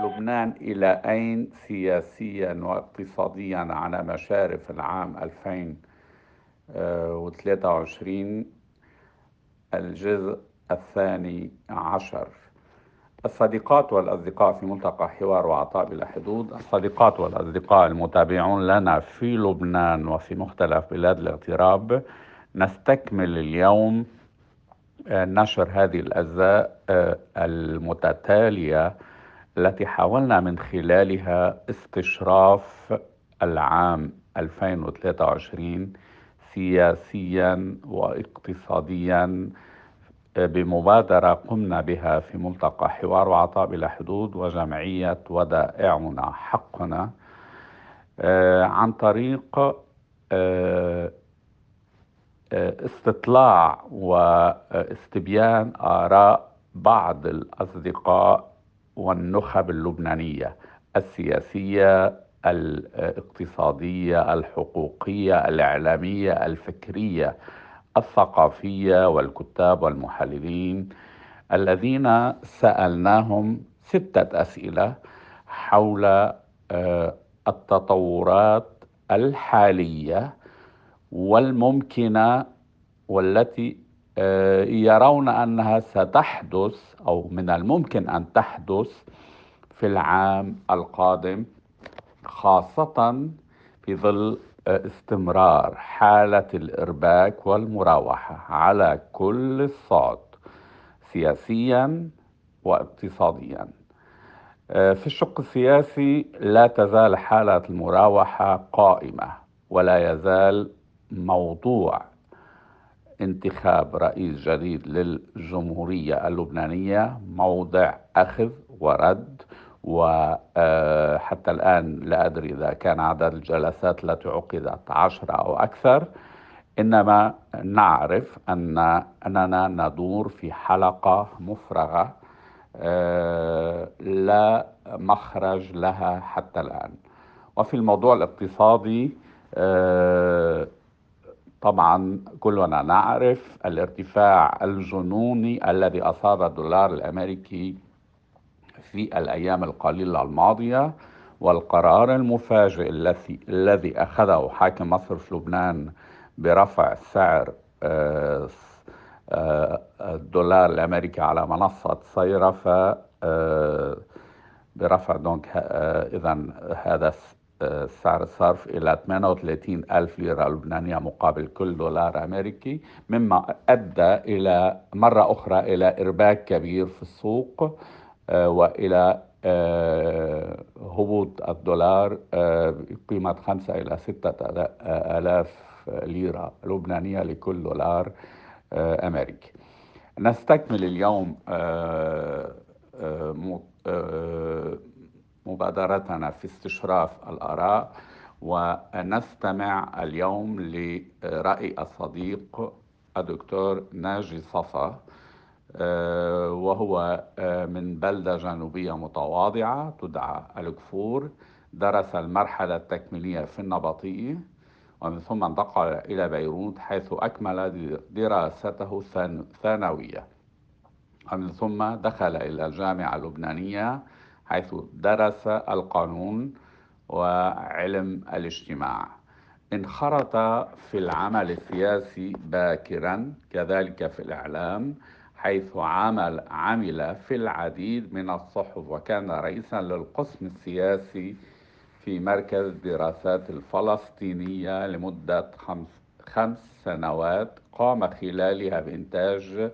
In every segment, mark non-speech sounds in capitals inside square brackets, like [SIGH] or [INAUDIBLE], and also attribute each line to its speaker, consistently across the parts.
Speaker 1: لبنان إلى أين سياسيا واقتصاديا على مشارف العام 2023 الجزء الثاني عشر. الصديقات والأصدقاء في ملتقى حوار وعطاء بلا حدود. الصديقات والأصدقاء المتابعون لنا في لبنان وفي مختلف بلاد الاغتراب. نستكمل اليوم آه، نشر هذه الأجزاء آه، المتتالية التي حاولنا من خلالها استشراف العام 2023 سياسيا واقتصاديا بمبادرة قمنا بها في ملتقى حوار وعطاء بلا حدود وجمعية ودائعنا حقنا آه، عن طريق آه، آه، استطلاع واستبيان آراء بعض الأصدقاء والنخب اللبنانية السياسية الاقتصادية الحقوقية الإعلامية الفكرية الثقافية والكتاب والمحللين الذين سألناهم ستة أسئلة حول آه، التطورات الحالية والممكنة والتي يرون أنها ستحدث أو من الممكن أن تحدث في العام القادم خاصة في ظل استمرار حالة الإرباك والمراوحة على كل الصعد سياسيا واقتصاديا. آه، في الشق السياسي لا تزال حالة المراوحة قائمة ولا يزال موضوع انتخاب رئيس جديد للجمهورية اللبنانية موضع أخذ ورد وحتى الآن لا أدري إذا كان عدد الجلسات التي عقدت عشرة أو أكثر. إنما نعرف أن أننا ندور في حلقة مفرغة آه، لا مخرج لها حتى الآن. وفي الموضوع الاقتصادي آه، طبعا كلنا نعرف الارتفاع الجنوني الذي أصاب الدولار الأمريكي في الأيام القليلة الماضية والقرار المفاجئ الذي الذي أخذه حاكم مصر في لبنان برفع سعر آه، آه، الدولار الأمريكي على منصة صيرفة آه، برفع دونك إذا هذا سعر الصرف إلى 38 ألف ليرة لبنانية مقابل كل دولار أمريكي مما أدى إلى مرة أخرى إلى إرباك كبير في السوق آه، وإلى آه، هبوط الدولار آه، بقيمة خمسة إلى ستة آلاف ليرة لبنانية لكل دولار أمريكي. نستكمل اليوم مبادرتنا في استشراف الآراء ونستمع اليوم لرأي الصديق الدكتور ناجي صفا آه، وهو آه، من بلدة جنوبية متواضعة تدعى الكفور درس المرحلة التكميلية في النبطية ومن ثم انتقل إلى بيروت حيث أكمل دراسته الثانوية ومن ثم دخل إلى الجامعة اللبنانية حيث درس القانون وعلم الاجتماع. انخرط في العمل السياسي باكرا كذلك في الإعلام حيث عمل عمل في العديد من الصحف وكان رئيسا للقسم السياسي في مركز الدراسات الفلسطينية لمدة خمس, خمس سنوات قام خلالها بإنتاج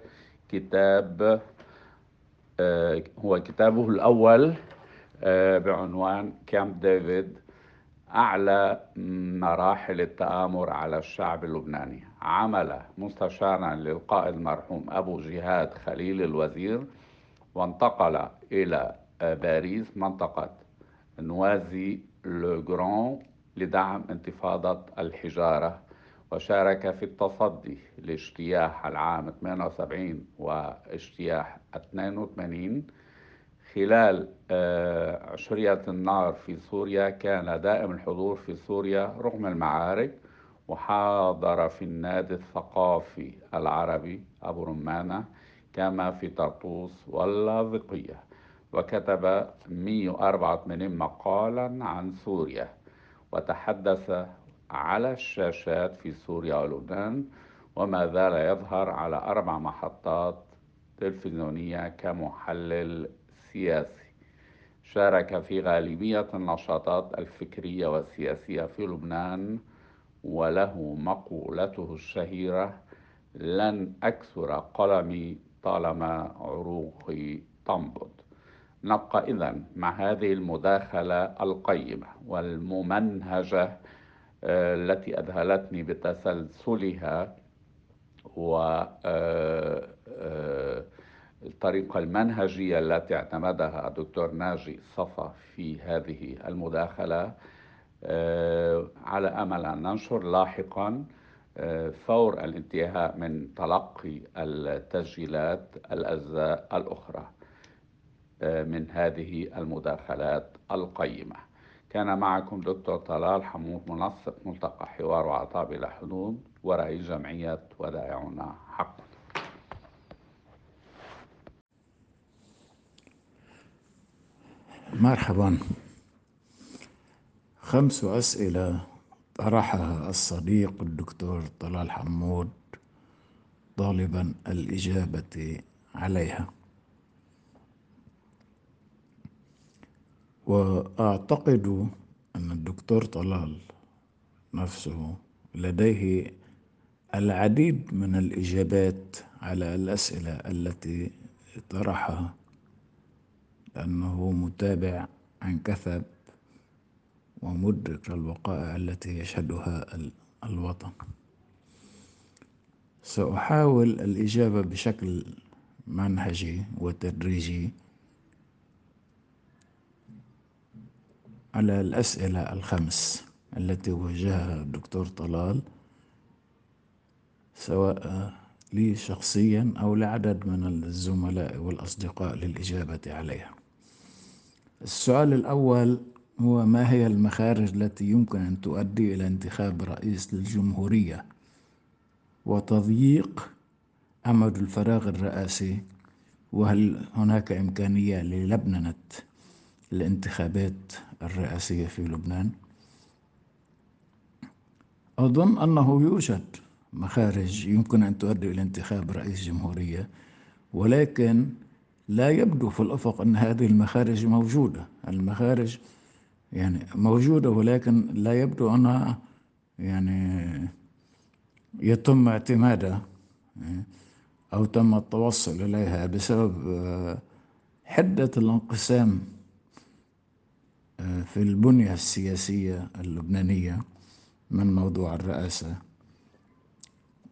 Speaker 1: كتاب هو كتابه الأول آه، بعنوان كامب ديفيد أعلى مراحل التآمر على الشعب اللبناني. عمل مستشارا للقائد المرحوم أبو جهاد خليل الوزير وانتقل إلى باريس منطقة نوازي لوغران لدعم انتفاضة الحجارة. وشارك في التصدي لاجتياح العام 78 واجتياح 82 خلال آه، عشرية النار في سوريا. كان دائم الحضور في سوريا رغم المعارك وحاضر في النادي الثقافي العربي أبو رمانة كما في طرطوس واللاذقية وكتب 184 مقالا عن سوريا وتحدث على الشاشات في سوريا ولبنان وما زال يظهر على أربع محطات تلفزيونية كمحلل سياسي. شارك في غالبية النشاطات الفكرية والسياسية في لبنان وله مقولته الشهيرة لن أكسر قلمي طالما عروقي تنبض نبقى إذا مع هذه المداخلة القيمة والممنهجة التي أذهلتني بتسلسلها والطريقة آه، آه، المنهجية التي اعتمدها الدكتور ناجي صفا في هذه المداخلة. على أمل أن ننشر لاحقا فور الانتهاء من تلقي التسجيلات الأجزاء الأخرى من هذه المداخلات القيمة. كان معكم دكتور طلال حمود منسق ملتقى حوار وعطاء بلا حدود ورئيس جمعية ودائعنا حقا
Speaker 2: مرحبا. خمس أسئلة طرحها الصديق الدكتور طلال حمود طالبا الإجابة عليها. وأعتقد أن الدكتور طلال نفسه لديه العديد من الإجابات على الأسئلة التي طرحها لأنه متابع عن كثب ومدرك الوقائع التي يشهدها الوطن. سأحاول الإجابة بشكل منهجي وتدريجي. على الأسئلة الخمس التي وجهها الدكتور طلال سواء لي شخصيا أو لعدد من الزملاء والأصدقاء للإجابة عليها. السؤال الأول هو ما هي المخارج التي يمكن أن تؤدي إلى انتخاب رئيس للجمهورية؟ وتضييق أمد الفراغ الرئاسي وهل هناك إمكانية للبننة الانتخابات الرئاسية في لبنان. أظن أنه يوجد مخارج يمكن أن تؤدي إلى انتخاب رئيس جمهورية ولكن لا يبدو في الأفق أن هذه المخارج موجودة. المخارج يعني موجودة ولكن لا يبدو أنها يعني يتم اعتمادها أو تم التوصل إليها بسبب حدة الانقسام في البنية السياسية اللبنانية من موضوع الرئاسة؟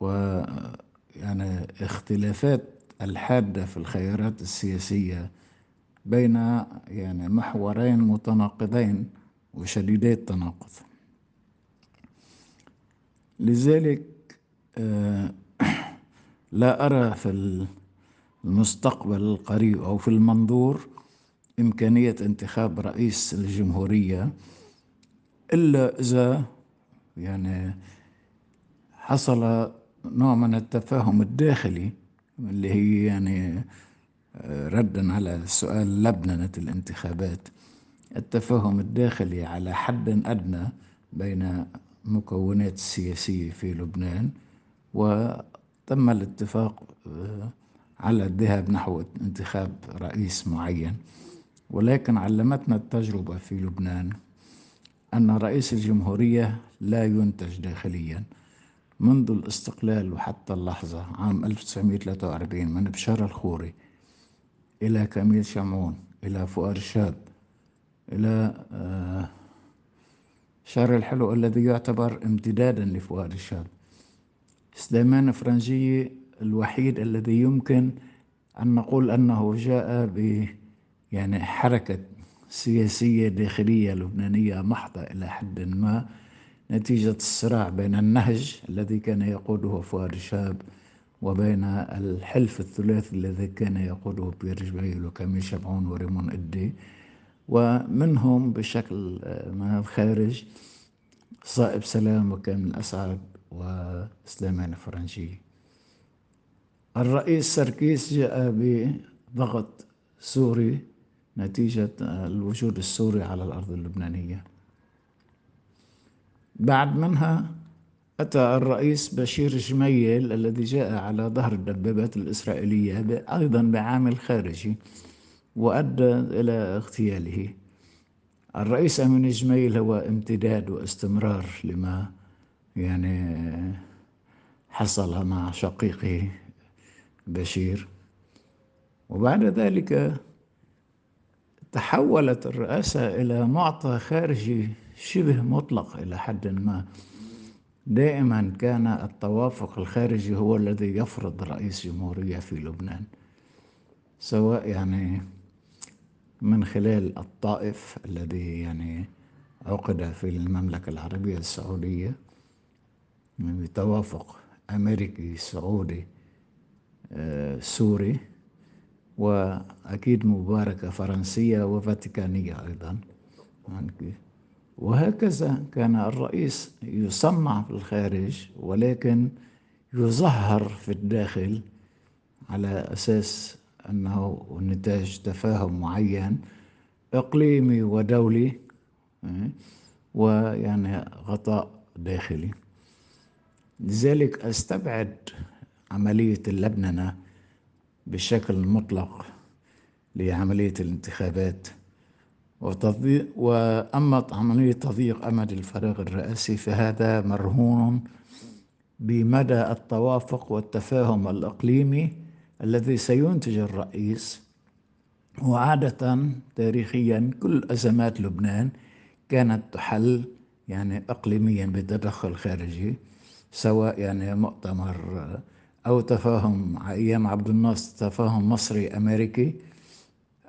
Speaker 2: ويعني اختلافات الحادة في الخيارات السياسية بين يعني محورين متناقضين وشديدي التناقض. لذلك آه، [COUGHS] لا أرى في المستقبل القريب أو في المنظور إمكانية انتخاب رئيس الجمهورية إلا إذا يعني حصل نوع من التفاهم الداخلي اللي هي يعني آه، ردا على سؤال لبننة الانتخابات. التفاهم الداخلي على حد أدنى بين مكونات السياسية في لبنان وتم الاتفاق آه، على الذهاب نحو انتخاب رئيس معين. ولكن علمتنا التجربة في لبنان أن رئيس الجمهورية لا ينتج داخليا منذ الاستقلال وحتى اللحظة عام 1943 من بشار الخوري إلى كميل شمعون إلى فؤاد الشاب إلى آه، الحلو الذي يعتبر امتدادا لفؤاد الشاب سليمان فرنجي الوحيد الذي يمكن أن نقول أنه جاء ب يعني حركة سياسية داخلية لبنانية محضة إلى حد ما نتيجة الصراع بين النهج الذي كان يقوده فؤاد الشاب وبين الحلف الثلاثي الذي كان يقوده بير جبيل وكميل شبعون وريمون إدي ومنهم بشكل آه، من الخارج صائب سلام وكامل أسعد وسليمان فرنجي الرئيس سركيس جاء بضغط سوري نتيجة الوجود السوري على الأرض اللبنانية. بعد منها أتى الرئيس بشير جميل الذي جاء على ظهر الدبابات الإسرائيلية أيضا بعامل خارجي وأدى إلى اغتياله. الرئيس أمين جميل هو امتداد واستمرار لما يعني حصل مع شقيقه بشير. وبعد ذلك تحولت الرئاسة إلى معطى خارجي شبه مطلق إلى حد ما. دائما كان التوافق الخارجي هو الذي يفرض رئيس جمهورية في لبنان سواء يعني من خلال الطائف الذي يعني عقد في المملكة العربية السعودية بتوافق أمريكي سعودي آه، سوري. وأكيد مباركة فرنسية وفاتيكانية أيضا. وهكذا كان الرئيس يصنع في الخارج ولكن يظهر في الداخل على أساس أنه نتاج تفاهم معين إقليمي ودولي ويعني غطاء داخلي. لذلك أستبعد عملية اللبننة بشكل مطلق لعملية الانتخابات وتضييق وأما عملية تضييق أمد الفراغ الرئاسي فهذا مرهون بمدى التوافق والتفاهم الإقليمي الذي سينتج الرئيس وعادة تاريخيا كل أزمات لبنان كانت تحل يعني إقليميا بتدخل خارجي سواء يعني مؤتمر أو تفاهم أيام عبد الناصر تفاهم مصري أمريكي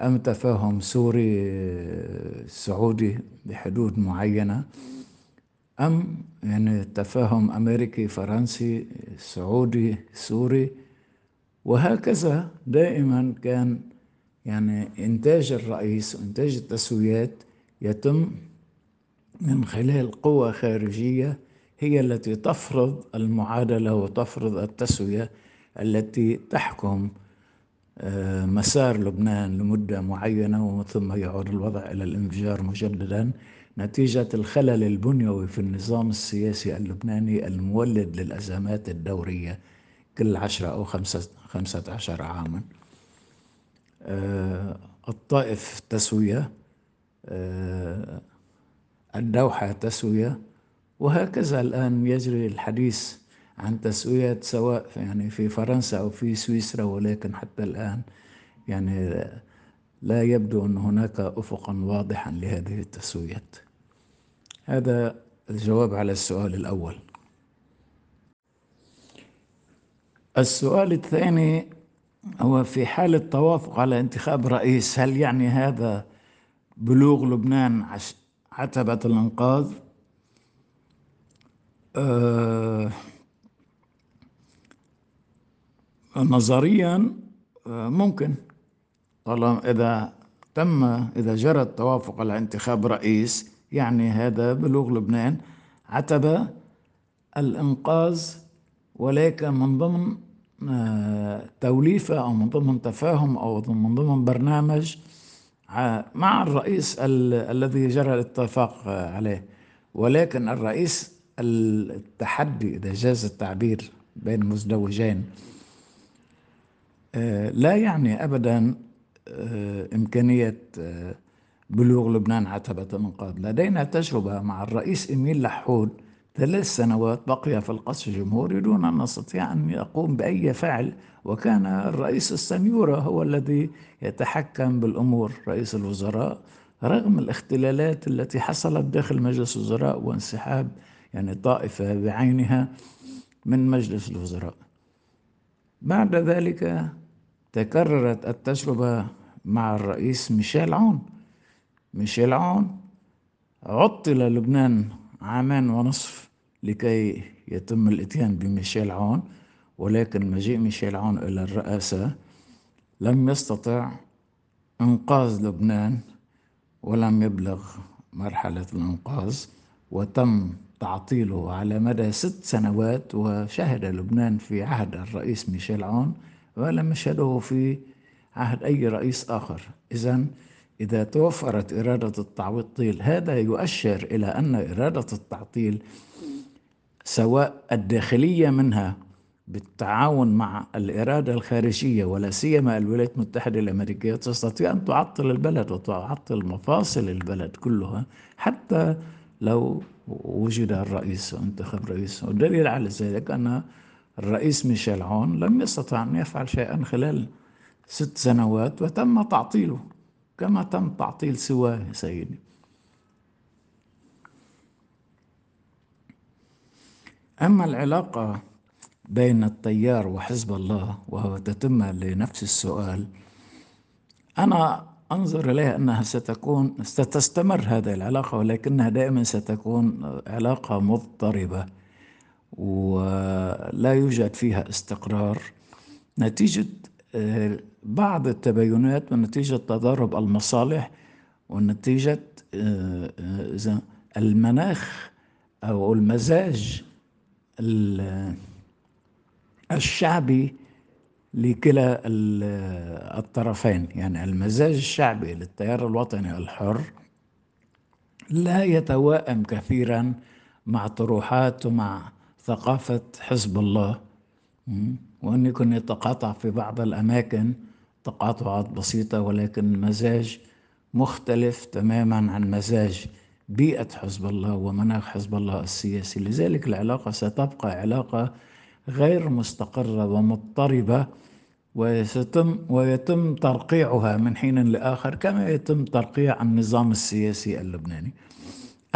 Speaker 2: أم تفاهم سوري سعودي بحدود معينة أم يعني تفاهم أمريكي فرنسي سعودي سوري. وهكذا دائما كان يعني إنتاج الرئيس وإنتاج التسويات يتم من خلال قوى خارجية هي التي تفرض المعادلة وتفرض التسوية التي تحكم آه، مسار لبنان لمدة معينة ومن ثم يعود الوضع إلى الانفجار مجددا. نتيجة الخلل البنيوي في النظام السياسي اللبناني المولد للأزمات الدورية كل عشرة أو خمسة, خمسة عشر عاما. آه، الطائف تسوية آه، الدوحة تسوية وهكذا الآن يجري الحديث عن تسوية سواء يعني في فرنسا أو في سويسرا ولكن حتى الآن يعني لا يبدو أن هناك أفقا واضحا لهذه التسويات هذا الجواب على السؤال الأول السؤال الثاني هو في حالة توافق على انتخاب رئيس هل يعني هذا بلوغ لبنان عتبة الإنقاذ؟ آه نظريا آه، ممكن. طالما إذا تم إذا جرى التوافق على انتخاب رئيس يعني هذا بلوغ لبنان عتبة الإنقاذ ولكن من ضمن آه، توليفة أو من ضمن تفاهم أو من ضمن برنامج مع الرئيس الذي جرى الاتفاق عليه. ولكن الرئيس التحدي إذا جاز التعبير بين مزدوجين آه، لا يعني أبدا آه، إمكانية آه، بلوغ لبنان عتبة الإنقاذ لدينا تجربة مع الرئيس إميل لحود ثلاث سنوات بقي في القصر الجمهوري دون أن نستطيع أن يقوم بأي فعل وكان الرئيس السنيورة هو الذي يتحكم بالأمور. رئيس الوزراء رغم الاختلالات التي حصلت داخل مجلس الوزراء وانسحاب يعني طائفة بعينها من مجلس الوزراء. بعد ذلك تكررت التجربة مع الرئيس ميشيل عون. ميشيل عون عطل لبنان عامان ونصف لكي يتم الإتيان بميشيل عون ولكن مجيء ميشيل عون إلى الرئاسة لم يستطع إنقاذ لبنان ولم يبلغ مرحلة الإنقاذ وتم تعطيله على مدى ست سنوات وشهد لبنان في عهد الرئيس ميشيل عون ولم يشهده في عهد أي رئيس آخر. إذا إذا توفرت إرادة التعطيل هذا يؤشر إلى أن إرادة التعطيل سواء الداخلية منها بالتعاون مع الإرادة الخارجية ولا سيما الولايات المتحدة الأمريكية تستطيع أن تعطل البلد وتعطل مفاصل البلد كلها حتى لو وجد الرئيس وانتخب رئيس والدليل على ذلك أن الرئيس ميشيل عون لم يستطع أن يفعل شيئا خلال ست سنوات وتم تعطيله كما تم تعطيل سواه سيدي أما العلاقة بين التيار وحزب الله وهو تتم لنفس السؤال أنا أنظر إليها أنها ستكون ستستمر هذه العلاقة ولكنها دائما ستكون علاقة مضطربة ولا يوجد فيها استقرار. نتيجة آه، بعض التباينات ونتيجة تضارب المصالح ونتيجة آه، آه، المناخ أو المزاج الشعبي لكلا الطرفين. يعني المزاج الشعبي للتيار الوطني الحر لا يتوائم كثيرا مع طروحات ومع ثقافة حزب الله. وأن يكون يتقاطع في بعض الأماكن تقاطعات بسيطة ولكن مزاج مختلف تماما عن مزاج بيئة حزب الله ومناخ حزب الله السياسي. لذلك العلاقة ستبقى علاقة غير مستقرة ومضطربة وستم ويتم ترقيعها من حين لآخر كما يتم ترقيع النظام السياسي اللبناني.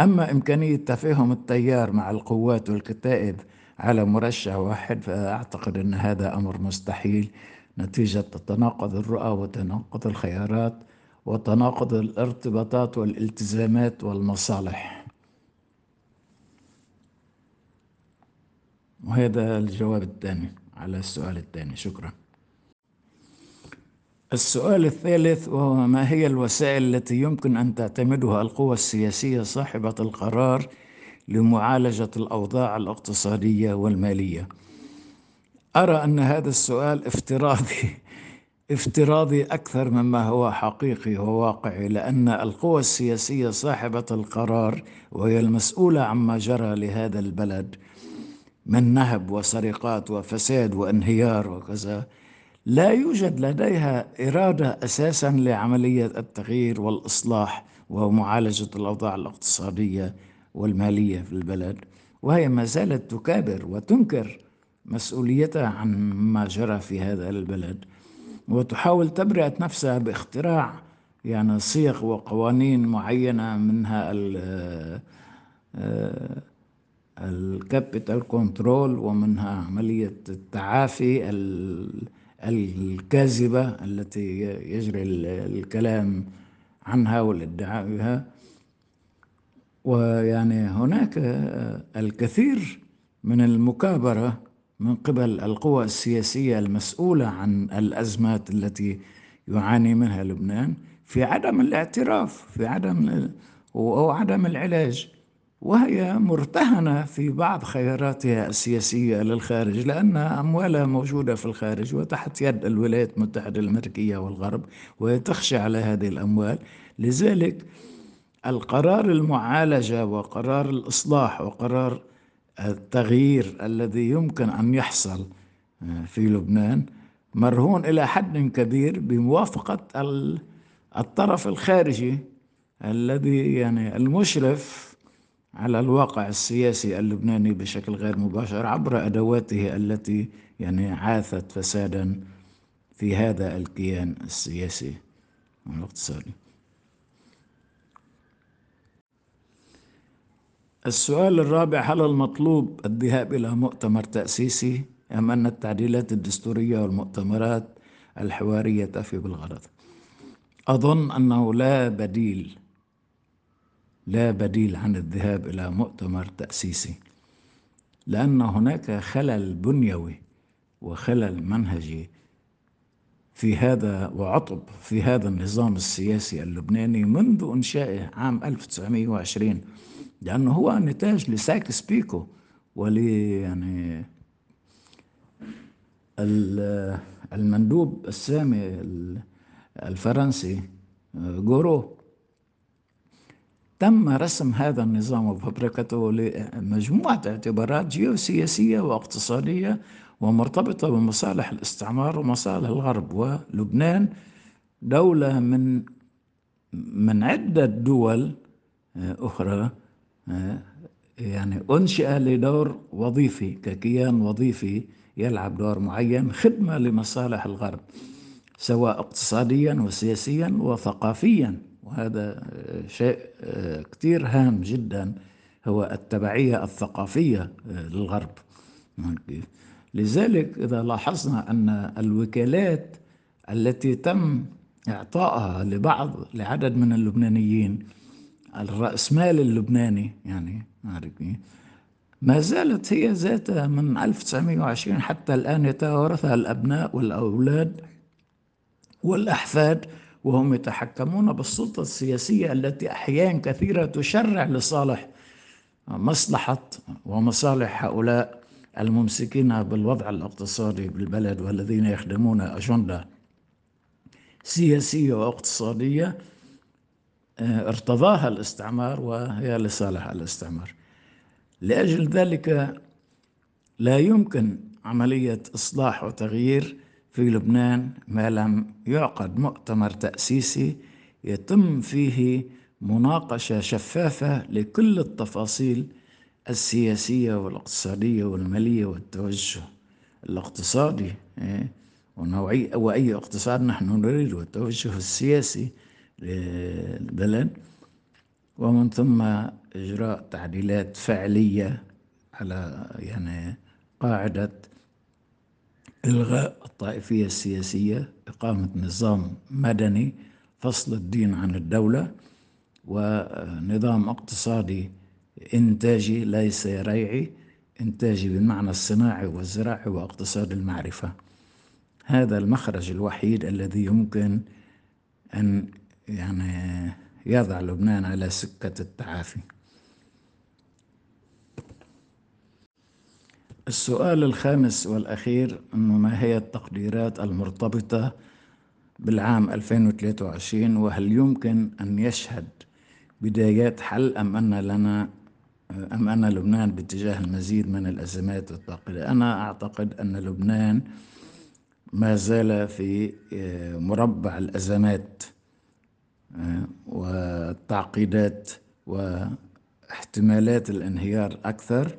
Speaker 2: أما إمكانية تفاهم التيار مع القوات والكتائب على مرشح واحد فأعتقد أن هذا أمر مستحيل نتيجة تناقض الرؤى وتناقض الخيارات وتناقض الارتباطات والالتزامات والمصالح. وهذا الجواب الثاني على السؤال الثاني. شكرا. السؤال الثالث وهو ما هي الوسائل التي يمكن أن تعتمدها القوى السياسية صاحبة القرار لمعالجة الأوضاع الاقتصادية والمالية؟ أرى أن هذا السؤال افتراضي افتراضي أكثر مما هو حقيقي وواقعي لأن القوى السياسية صاحبة القرار وهي المسؤولة عما جرى لهذا البلد من نهب وسرقات وفساد وانهيار وكذا لا يوجد لديها إرادة أساسا لعملية التغيير والإصلاح ومعالجة الأوضاع الاقتصادية والمالية في البلد وهي ما زالت تكابر وتنكر مسؤوليتها عن ما جرى في هذا البلد وتحاول تبرئة نفسها باختراع يعني صيغ وقوانين معينة منها الكابيتال كنترول ومنها عملية التعافي الكاذبة التي يجري الكلام عنها والادعاء بها. ويعني هناك الكثير من المكابرة من قبل القوى السياسية المسؤولة عن الأزمات التي يعاني منها لبنان في عدم الاعتراف في عدم أو عدم العلاج. وهي مرتهنة في بعض خياراتها السياسية للخارج لأن أموالها موجودة في الخارج وتحت يد الولايات المتحدة الأمريكية والغرب وهي تخشى على هذه الأموال. لذلك القرار المعالجة وقرار الإصلاح وقرار التغيير الذي يمكن أن يحصل في لبنان مرهون إلى حد كبير بموافقة الطرف الخارجي الذي يعني المشرف على الواقع السياسي اللبناني بشكل غير مباشر عبر أدواته التي يعني عاثت فسادا في هذا الكيان السياسي. والاقتصادي السؤال الرابع هل المطلوب الذهاب إلى مؤتمر تأسيسي أم أن التعديلات الدستورية والمؤتمرات الحوارية تفي بالغرض أظن أنه لا بديل لا بديل عن الذهاب إلى مؤتمر تأسيسي لأن هناك خلل بنيوي وخلل منهجي في هذا وعطب في هذا النظام السياسي اللبناني منذ إنشائه عام 1920 لأنه هو نتاج لسايكس بيكو ول يعني المندوب السامي الفرنسي جورو. تم رسم هذا النظام وفبركته لمجموعة اعتبارات جيوسياسية واقتصادية ومرتبطة بمصالح الاستعمار ومصالح الغرب ولبنان دولة من من عدة دول أخرى يعني أنشئ لدور وظيفي ككيان وظيفي يلعب دور معين خدمة لمصالح الغرب سواء اقتصاديا وسياسيا وثقافيا. وهذا شيء كثير هام جدا هو التبعية الثقافية للغرب. لذلك إذا لاحظنا أن الوكالات التي تم إعطائها لبعض لعدد من اللبنانيين الرأسمال اللبناني يعني ما زالت هي ذاتها من 1920 حتى الآن يتوارثها الأبناء والأولاد والأحفاد وهم يتحكمون بالسلطة السياسية التي أحيان كثيرة تشرع لصالح مصلحة ومصالح هؤلاء الممسكين بالوضع الاقتصادي بالبلد والذين يخدمون أجندة سياسية واقتصادية ارتضاها الاستعمار وهي لصالح الاستعمار. لأجل ذلك لا يمكن عملية إصلاح وتغيير في لبنان ما لم يعقد مؤتمر تأسيسي يتم فيه مناقشة شفافة لكل التفاصيل السياسية والاقتصادية والمالية والتوجه الاقتصادي ونوعي وأي اقتصاد نحن نريد والتوجه السياسي للبلد. ومن ثم إجراء تعديلات فعلية على يعني قاعدة إلغاء الطائفية السياسية إقامة نظام مدني فصل الدين عن الدولة ونظام اقتصادي إنتاجي ليس ريعي إنتاجي بالمعنى الصناعي والزراعي واقتصاد المعرفة. هذا المخرج الوحيد الذي يمكن أن يعني يضع لبنان على سكة التعافي. السؤال الخامس والأخير أنه ما هي التقديرات المرتبطة بالعام 2023 وهل يمكن أن يشهد بدايات حل أم أن لنا أم أن لبنان باتجاه المزيد من الأزمات والتعقيدات أنا أعتقد أن لبنان ما زال في مربع الأزمات والتعقيدات واحتمالات الانهيار أكثر.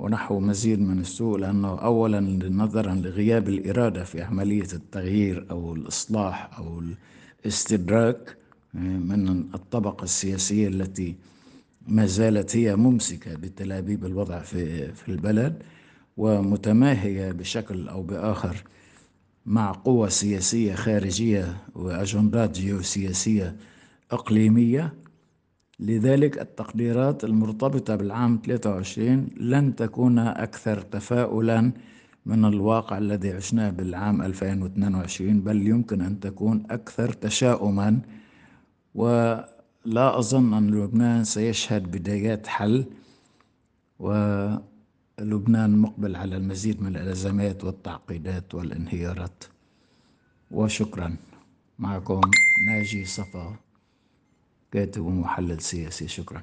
Speaker 2: ونحو مزيد من السوء لأنه أولا نظرا لغياب الإرادة في عملية التغيير أو الإصلاح أو الاستدراك من الطبقة السياسية التي ما زالت هي ممسكة بتلابيب الوضع في, في البلد ومتماهية بشكل أو بآخر مع قوة سياسية خارجية وأجندات جيوسياسية إقليمية. لذلك التقديرات المرتبطة بالعام 23 لن تكون أكثر تفاؤلا من الواقع الذي عشناه بالعام 2022 بل يمكن أن تكون أكثر تشاؤما. ولا أظن أن لبنان سيشهد بدايات حل ولبنان مقبل على المزيد من الأزمات والتعقيدات والانهيارات. وشكرا. معكم ناجي صفا. كاتب ومحلل سياسي. شكرا.